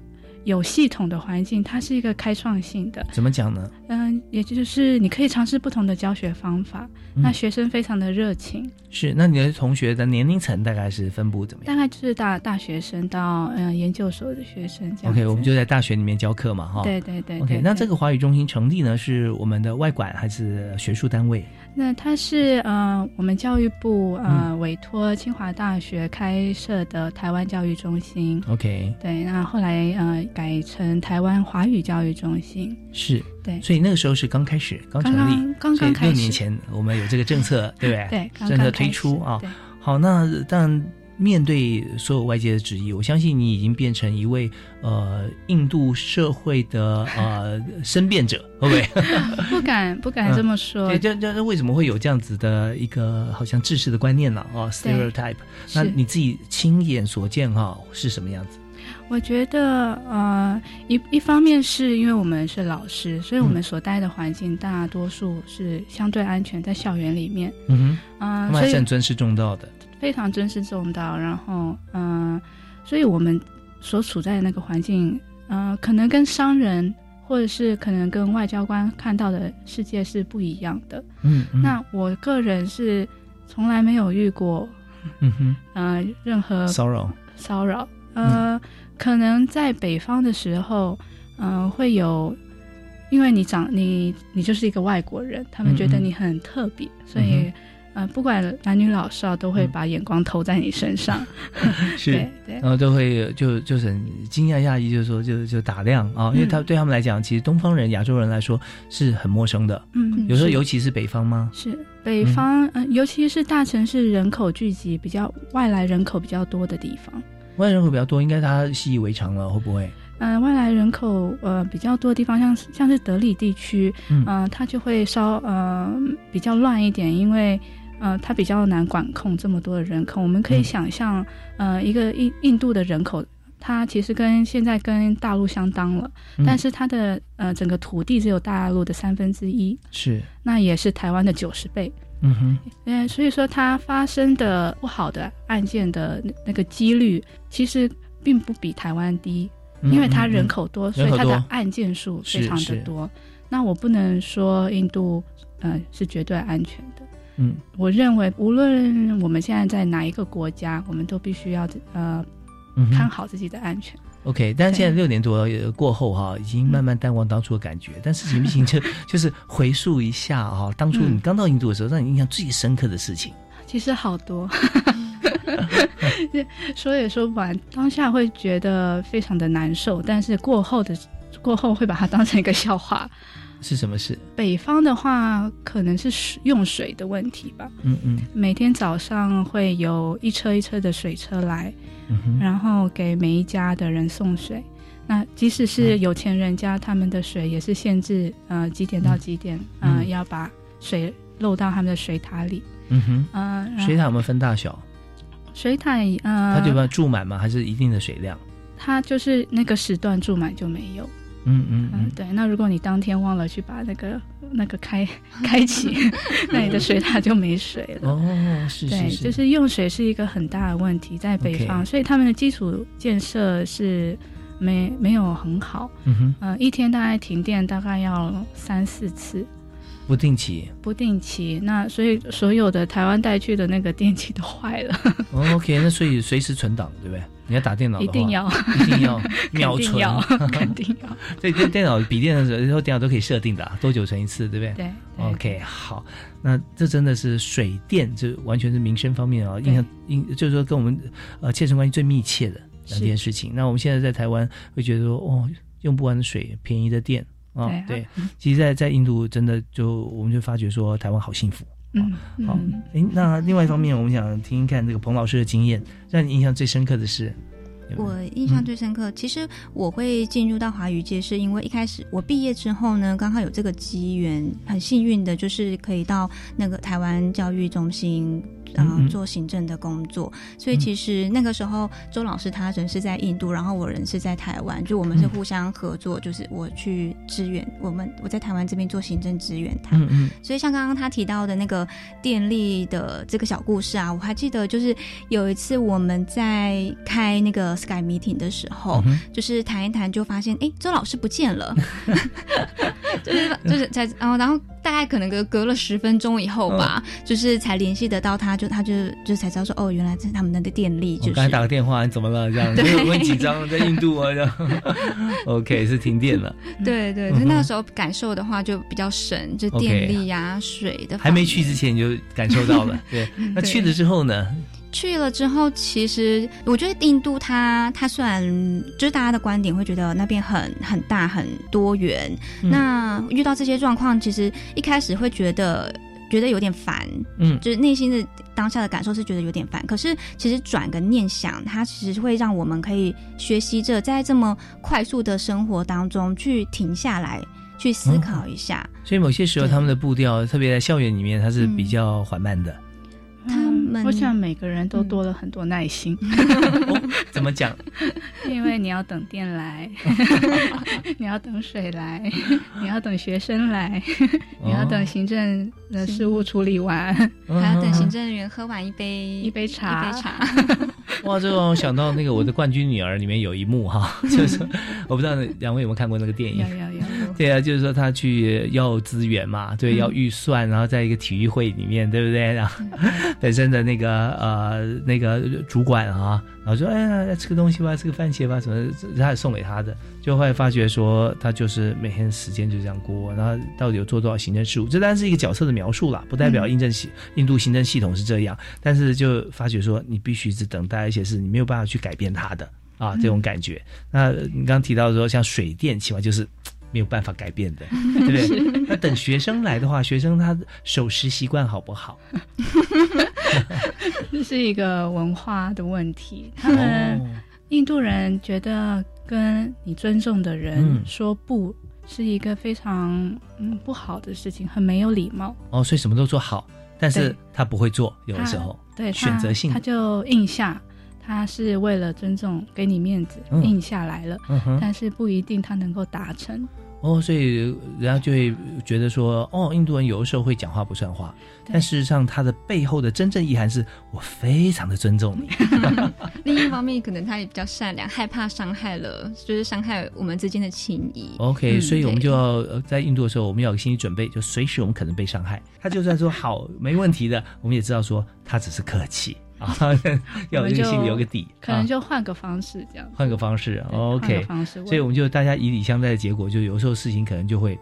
有系统的环境，它是一个开创性的。怎么讲呢？嗯，也就是你可以尝试不同的教学方法。那学生非常的热情。是，那你的同学的年龄层大概是分布怎么样？大概就是大大学生到嗯研究所的学生这样。OK，我们就在大学里面教课嘛，哈。对对对。OK，那这个华语中心成立呢，是我们的外管还是学术单位？那它是呃，我们教育部呃委托清华大学开设的台湾教育中心。OK，对，那后来呃改成台湾华语教育中心。是，对，所以那个时候是刚开始，刚成立，刚刚开始，六年前我们有这个政策，对不对？对，政策推出啊。好，那但。面对所有外界的质疑，我相信你已经变成一位呃印度社会的呃 申辩者，会不会？不敢不敢这么说。对，这这为什么会有这样子的一个好像制式的观念呢？哦，stereotype。那你自己亲眼所见哈是什么样子？我觉得呃一一方面是因为我们是老师，所以我们所待的环境大多数是相对安全，在校园里面。嗯哼，嗯，所以很尊师重道的。非常尊师重道，然后嗯，所以我们所处在的那个环境，嗯，可能跟商人或者是可能跟外交官看到的世界是不一样的。嗯，那我个人是从来没有遇过，嗯哼，呃，任何骚扰骚扰。呃，可能在北方的时候，嗯，会有，因为你长你你就是一个外国人，他们觉得你很特别，所以。呃，不管男女老少，都会把眼光投在你身上，是，对，然后都会就就是很惊讶讶异，就是说就就打量啊，因为他对他们来讲，其实东方人、亚洲人来说是很陌生的，嗯，有时候尤其是北方吗？是北方，嗯，尤其是大城市人口聚集比较外来人口比较多的地方，外来人口比较多，应该大家习以为常了，会不会？嗯，外来人口呃比较多的地方，像像是德里地区，嗯，它就会稍呃比较乱一点，因为。呃，它比较难管控这么多的人口。我们可以想象，呃，一个印印度的人口，它其实跟现在跟大陆相当了，但是它的呃整个土地只有大陆的三分之一，是，那也是台湾的九十倍。嗯哼，嗯，所以说它发生的不好的案件的那个几率，其实并不比台湾低，因为它人口多，所以它的案件数非常的多。那我不能说印度，嗯，是绝对安全的。嗯，我认为无论我们现在在哪一个国家，我们都必须要呃看好自己的安全。OK，但是现在六年多过后哈，已经慢慢淡忘当初的感觉。但是行不行？就 就是回溯一下哈，当初你刚到印度的时候，让你印象最深刻的事情。其实好多，说也说不完。当下会觉得非常的难受，但是过后的过后会把它当成一个笑话。是什么事？北方的话，可能是水用水的问题吧。嗯嗯，每天早上会有一车一车的水车来。然后给每一家的人送水，那即使是有钱人家，他们的水也是限制，呃，几点到几点，嗯，要把水漏到他们的水塔里。嗯哼，嗯，水塔有没有分大小？水塔，呃，它就要注满吗？还是一定的水量？它就是那个时段注满就没有。嗯嗯嗯，对。那如果你当天忘了去把那个那个开开启，那你的水塔就没水了。哦，是是是，就是用水是一个很大的问题，在北方，所以他们的基础建设是没没有很好。嗯哼，呃，一天大概停电大概要三四次。不定期，不定期，那所以所有的台湾带去的那个电器都坏了。哦 OK，那所以随时存档，对不对？你要打电脑，一定要，一定要 秒存，肯定要。所以电电脑、笔电的时候，电脑都可以设定的，多久存一次，对不对？对。OK，好，那这真的是水电，这完全是民生方面啊，印象，印就是说跟我们呃切身关系最密切的两件事情。那我们现在在台湾会觉得说，哦，用不完的水，便宜的电。哦，对，其实，在在印度，真的就我们就发觉说，台湾好幸福。嗯，好，哎，那另外一方面，我们想听听看这个彭老师的经验，让你印象最深刻的是。我印象最深刻，其实我会进入到华语界，是因为一开始我毕业之后呢，刚好有这个机缘，很幸运的就是可以到那个台湾教育中心。嗯，做行政的工作，所以其实那个时候周老师他人是在印度，然后我人是在台湾，就我们是互相合作，就是我去支援我们，我在台湾这边做行政支援他。嗯嗯。所以像刚刚他提到的那个电力的这个小故事啊，我还记得，就是有一次我们在开那个 Sky Meeting 的时候，就是谈一谈就发现，哎，周老师不见了，就是就是在然后然后。大概可能隔隔了十分钟以后吧，就是才联系得到他，就他就就才知道说哦，原来这是他们的电力。就刚才打个电话，你怎么了？这样我很紧张，在印度啊，这样。OK，是停电了。对对，那个时候感受的话就比较省，就电力呀、水的。还没去之前就感受到了。对，那去了之后呢？去了之后，其实我觉得印度它它虽然就是大家的观点会觉得那边很很大很多元，那遇到这些状况，其实一开始会觉得觉得有点烦，嗯，就是内心的当下的感受是觉得有点烦。可是其实转个念想，它其实会让我们可以学习着在这么快速的生活当中去停下来，去思考一下。所以某些时候他们的步调，特别在校园里面，它是比较缓慢的。我想每个人都多了很多耐心。怎么讲？因为你要等电来，你要等水来，你要等学生来，你要等行政的事务处理完，还要等行政人员喝完一杯一杯茶。一杯茶。哇，这让我想到那个《我的冠军女儿》里面有一幕哈，就是我不知道两位有没有看过那个电影？对啊，就是说他去要资源嘛，对，要预算，然后在一个体育会里面，对不对？然后 本身的那个呃那个主管啊，然后说哎呀吃个东西吧，吃个番茄吧，什么他送给他的，就后来发觉说他就是每天时间就这样过，然后到底有做多少行政事务，这当然是一个角色的描述啦，不代表印证系印度行政系统是这样，但是就发觉说你必须是等待一些事，你没有办法去改变它的啊这种感觉。那你刚刚提到说像水电，起码就是。没有办法改变的，对不对？那等学生来的话，学生他守时习惯好不好？这是一个文化的问题。他们印度人觉得跟你尊重的人说不是一个非常嗯不好的事情，很没有礼貌。哦，所以什么都做好，但是他不会做，有的时候对选择性，他就应下。他是为了尊重，给你面子，应下来了，但是不一定他能够达成。哦，所以人家就会觉得说，哦，印度人有的时候会讲话不算话，但事实上他的背后的真正意涵是我非常的尊重你。另一方面，可能他也比较善良，害怕伤害了，就是伤害我们之间的情谊。OK，所以我们就要在印度的时候，我们要有心理准备，就随时我们可能被伤害。他就算说好没问题的，我们也知道说他只是客气。啊，要有这个心里有个底，可能就换个方式这样，换个方式，OK，方式，所以我们就大家以礼相待的结果，就有时候事情可能就会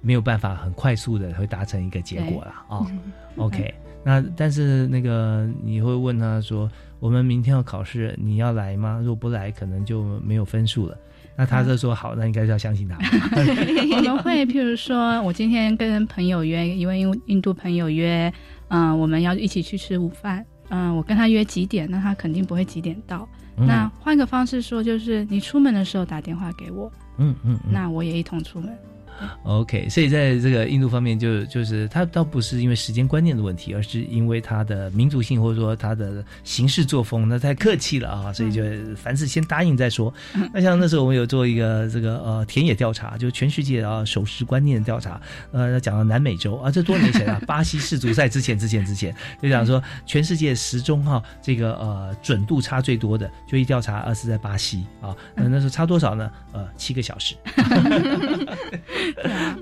没有办法很快速的会达成一个结果了啊。OK，那但是那个你会问他说，我们明天要考试，你要来吗？如果不来，可能就没有分数了。那他就说好，那应该是要相信他。我们会譬如说，我今天跟朋友约一位印印度朋友约，嗯，我们要一起去吃午饭。嗯，我跟他约几点，那他肯定不会几点到。那换个方式说，就是你出门的时候打电话给我，嗯嗯，那我也一同出门。OK，所以在这个印度方面，就就是它倒不是因为时间观念的问题，而是因为它的民族性或者说它的行事作风，那太客气了啊，所以就凡事先答应再说。那像那时候我们有做一个这个呃田野调查，就全世界啊守时观念的调查，呃讲到南美洲啊，这多年前啊，巴西世足赛之前之前之前，就讲说全世界时钟哈这个呃准度差最多的，就一调查啊是在巴西啊，那那时候差多少呢？呃七个小时。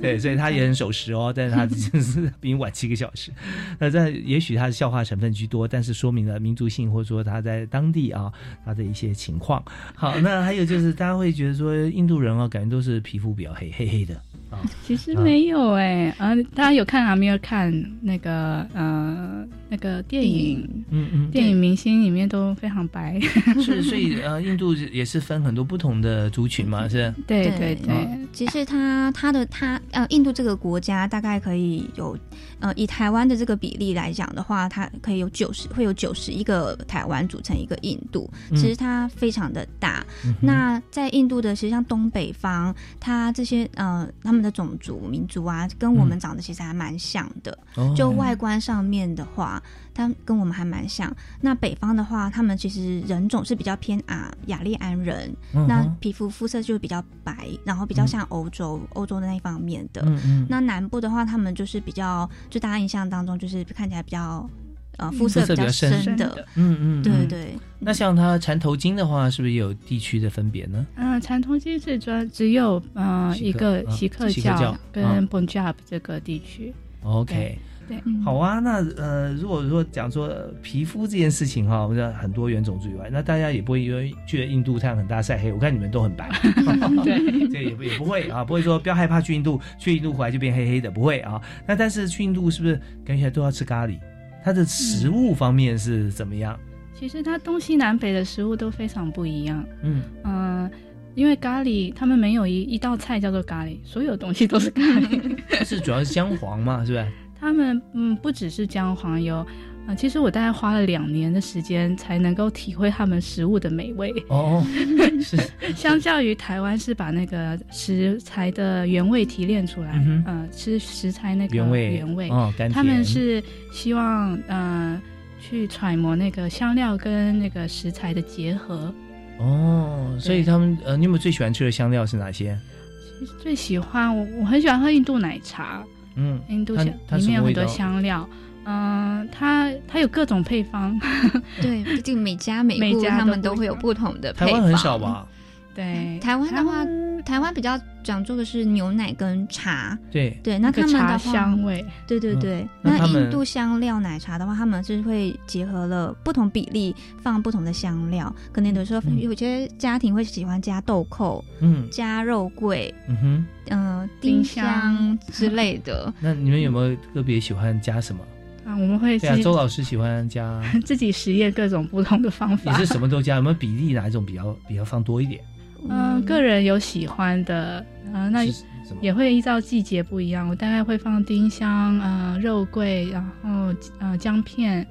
对，所以他也很守时哦，但是他 就是比你晚七个小时。那在也许他的笑话成分居多，但是说明了民族性，或者说他在当地啊他的一些情况。好，那还有就是大家会觉得说印度人哦，感觉都是皮肤比较黑，黑黑的。其实没有哎，啊，大家有看还没有看那个呃那个电影？嗯嗯，电影明星里面都非常白。是，所以呃，印度也是分很多不同的族群嘛，是？对对对。其实它它的它呃，印度这个国家大概可以有呃，以台湾的这个比例来讲的话，它可以有九十会有九十一个台湾组成一个印度。其实它非常的大。那在印度的实际上东北方，它这些呃他们。的种族民族啊，跟我们长得其实还蛮像的。就外观上面的话，他跟我们还蛮像。那北方的话，他们其实人种是比较偏啊雅利安人，那皮肤肤色就比较白，然后比较像欧洲欧洲的那一方面的。那南部的话，他们就是比较，就大家印象当中就是看起来比较。呃，肤色比较深的，嗯嗯，对对。那像它缠头巾的话，是不是也有地区的分别呢？嗯，缠头巾是专只有嗯一个锡克教跟 Punjab 这个地区。OK，对，好啊。那呃，如果说讲说皮肤这件事情哈，我们很多原种族以外，那大家也不会因为觉得印度太阳很大晒黑。我看你们都很白，对，这也不也不会啊，不会说不要害怕去印度，去印度回来就变黑黑的，不会啊。那但是去印度是不是感觉都要吃咖喱？它的食物方面是怎么样？其实它东西南北的食物都非常不一样。嗯嗯，因为咖喱，他们没有一一道菜叫做咖喱，所有东西都是咖喱。是主要是姜黄嘛，是不是？他们嗯，不只是姜黄油。啊，其实我大概花了两年的时间才能够体会他们食物的美味哦。是，相较于台湾是把那个食材的原味提炼出来，嗯，吃食材那个原味原味哦，他们是希望嗯去揣摩那个香料跟那个食材的结合哦。所以他们呃，你有没有最喜欢吃的香料是哪些？其实最喜欢我我很喜欢喝印度奶茶，嗯，印度香里面有很多香料。嗯，它它有各种配方，对，毕竟每家每户他们都会有不同的配方。台湾很少吧？对，台湾的话，台湾比较讲究的是牛奶跟茶。对对，那他们的话，香味，对对对。那印度香料奶茶的话，他们是会结合了不同比例放不同的香料，可能有时候有些家庭会喜欢加豆蔻，嗯，加肉桂，嗯哼，嗯，丁香之类的。那你们有没有特别喜欢加什么？啊，我们会对啊，周老师喜欢加 自己实验各种不同的方法。你是什么都加？有没有比例哪一种比较比较放多一点？嗯，个人有喜欢的啊，那也会依照季节不一样。我大概会放丁香啊、肉桂，然后呃姜片，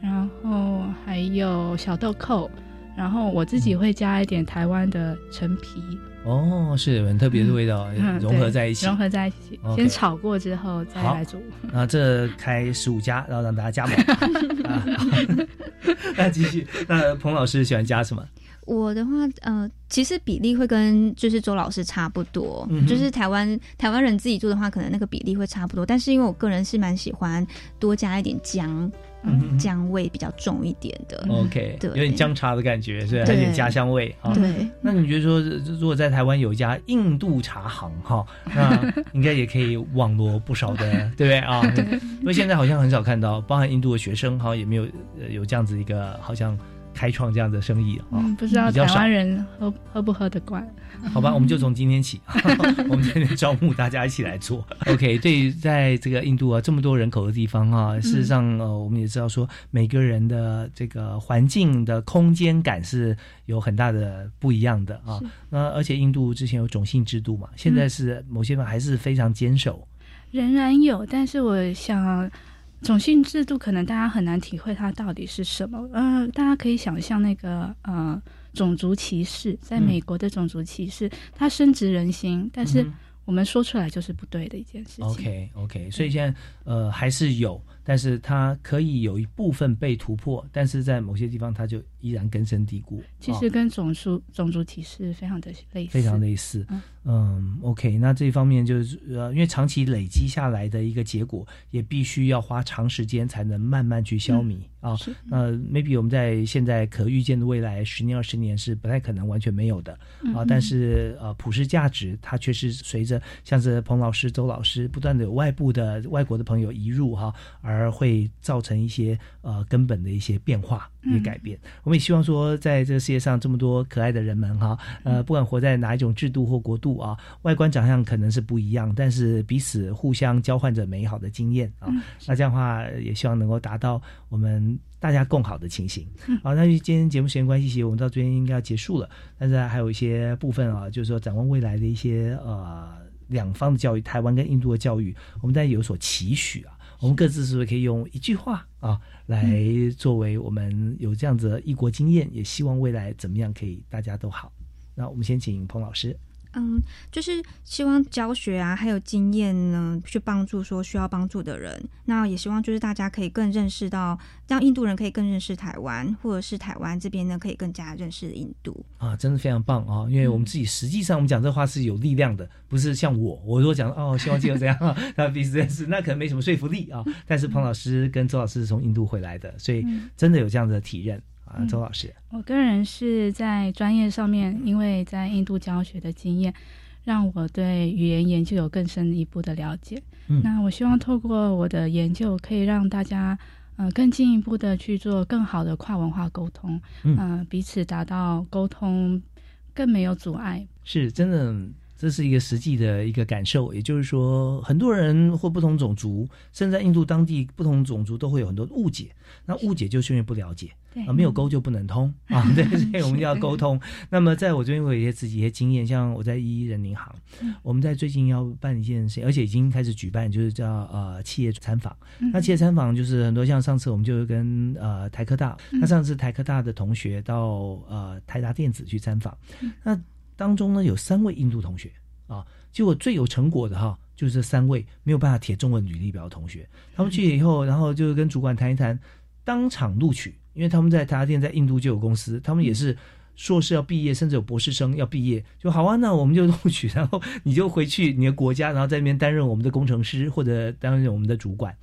然后还有小豆蔻，然后我自己会加一点台湾的陈皮。哦，是很特别的味道，融合在一起，融合在一起，先炒过之后再来煮。那这开十五家，然后让大家加盟。那继续，那彭老师喜欢加什么？我的话，呃，其实比例会跟就是周老师差不多，嗯就是台湾台湾人自己做的话，可能那个比例会差不多。但是因为我个人是蛮喜欢多加一点姜，嗯姜味比较重一点的。OK，对，有点姜茶的感觉，是有点家乡味啊。对那你觉得说，如果在台湾有一家印度茶行哈，那应该也可以网罗不少的，对不对啊？因为现在好像很少看到，包含印度的学生好像也没有呃有这样子一个好像开创这样的生意啊。嗯，不知道台湾人喝喝不喝得惯。好吧，我们就从今天起，我们今天招募大家一起来做。OK，对于在这个印度啊这么多人口的地方啊，事实上呃，我们也知道说每个人的这个环境的空间感是有很大的不一样的啊。那而且印度之前有种姓制度嘛，现在是某些地方还是非常坚守。仍然有，但是我想，种姓制度可能大家很难体会它到底是什么。呃，大家可以想象那个呃种族歧视，在美国的种族歧视，它深植人心，但是嗯我们说出来就是不对的一件事情。OK OK，所以现在呃还是有，但是它可以有一部分被突破，但是在某些地方它就依然根深蒂固。啊其实跟种族种族歧视非常的类似，非常类似。嗯嗯，OK，那这一方面就是呃，因为长期累积下来的一个结果，也必须要花长时间才能慢慢去消弭、啊。是呃，maybe 我们在现在可预见的未来十年、二十年是不太可能完全没有的啊。嗯但是呃，普世价值它却是随着像是彭老师、周老师不断的有外部的外国的朋友移入哈、而会造成一些呃根本的一些变化、一些嗯改变。我们也希望说，在这个世界上这么多可爱的人们哈，呃，不管活在哪一种制度或国度啊，外观长相可能是不一样，但是彼此互相交换着美好的经验啊。嗯那这样的话，也希望能够达到我们大家共好的情形。嗯好，那就今天节目时间关系，其实我们到这边应该要结束了，但是还有一些部分啊，就是说展望未来的一些呃两方的教育，台湾跟印度的教育，我们大家有所期许啊。我们各自是不是可以用一句话啊，来作为我们有这样子的异国经验，也希望未来怎么样可以大家都好。那我们先请彭老师。嗯，就是希望教学啊，还有经验呢，去帮助说需要帮助的人。那也希望就是大家可以更认识到，让印度人可以更认识台湾，或者是台湾这边呢可以更加认识印度。啊，真的非常棒啊！因为我们自己实际上我们讲这话是有力量的，不是像我，我如果讲哦，希望记得这样 那，彼此认识，那可能没什么说服力啊。但是彭老师跟周老师是从印度回来的，所以嗯真的有这样的体认啊。嗯周老师，我个人是在专业上面，因为在印度教学的经验，让我对语言研究有更深一步的了解。嗯那我希望透过我的研究，可以让大家呃更进一步的去做更好的跨文化沟通，嗯呃彼此达到沟通更没有阻碍。是真的，这是一个实际的一个感受。也就是说，很多人或不同种族，甚至在印度当地不同种族都会有很多误解。那误解就是因为不了解。对啊，没有沟就不能通 啊，对，所以我们要沟通。那么在我这边，我有一些自己一些经验，像我在一一人民行，嗯我们在最近要办一件事情，而且已经开始举办，就是叫呃企业参访。嗯那企业参访就是很多，像上次我们就跟呃台科大，嗯那上次台科大的同学到呃台达电子去参访，那当中呢有三位印度同学啊，结果最有成果的哈，就是这三位没有办法填中文履历表的同学，他们去以后，然后就跟主管谈一谈，当场录取，因为他们在台达电在印度就有公司，他们也是。硕士要毕业，甚至有博士生要毕业，就好啊。那我们就录取，然后你就回去你的国家，然后在那边担任我们的工程师或者担任我们的主管。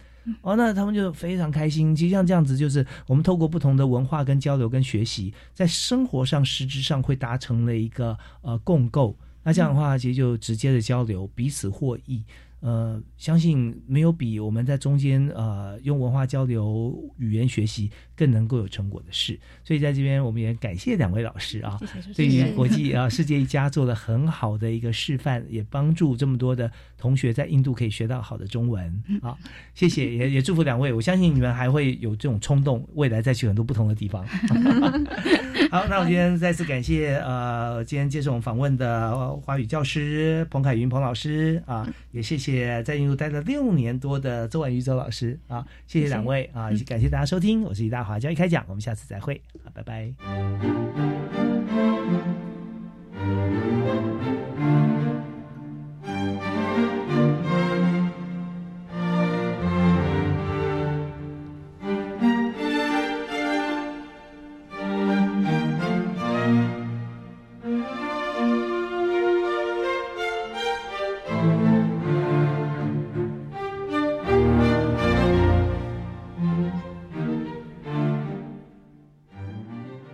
哦，那他们就非常开心。其实像这样子，就是我们透过不同的文化跟交流跟学习，在生活上实质上会达成了一个呃共构。那这样的话，其实就直接的交流，彼此获益。呃，相信没有比我们在中间呃用文化交流、语言学习更能够有成果的事。所以在这边，我们也感谢两位老师啊，对于国际啊世界一家做了很好的一个示范，也帮助这么多的同学在印度可以学到好的中文啊。谢谢，也也祝福两位。我相信你们还会有这种冲动，未来再去很多不同的地方。好，那我今天再次感谢呃，今天接受我们访问的呃华语教师彭凯云彭老师啊，也谢谢在印度待了六年多的周婉瑜周老师啊，谢谢两位啊，也感谢大家收听，我是李大华教育开讲，我们下次再会，好，拜拜。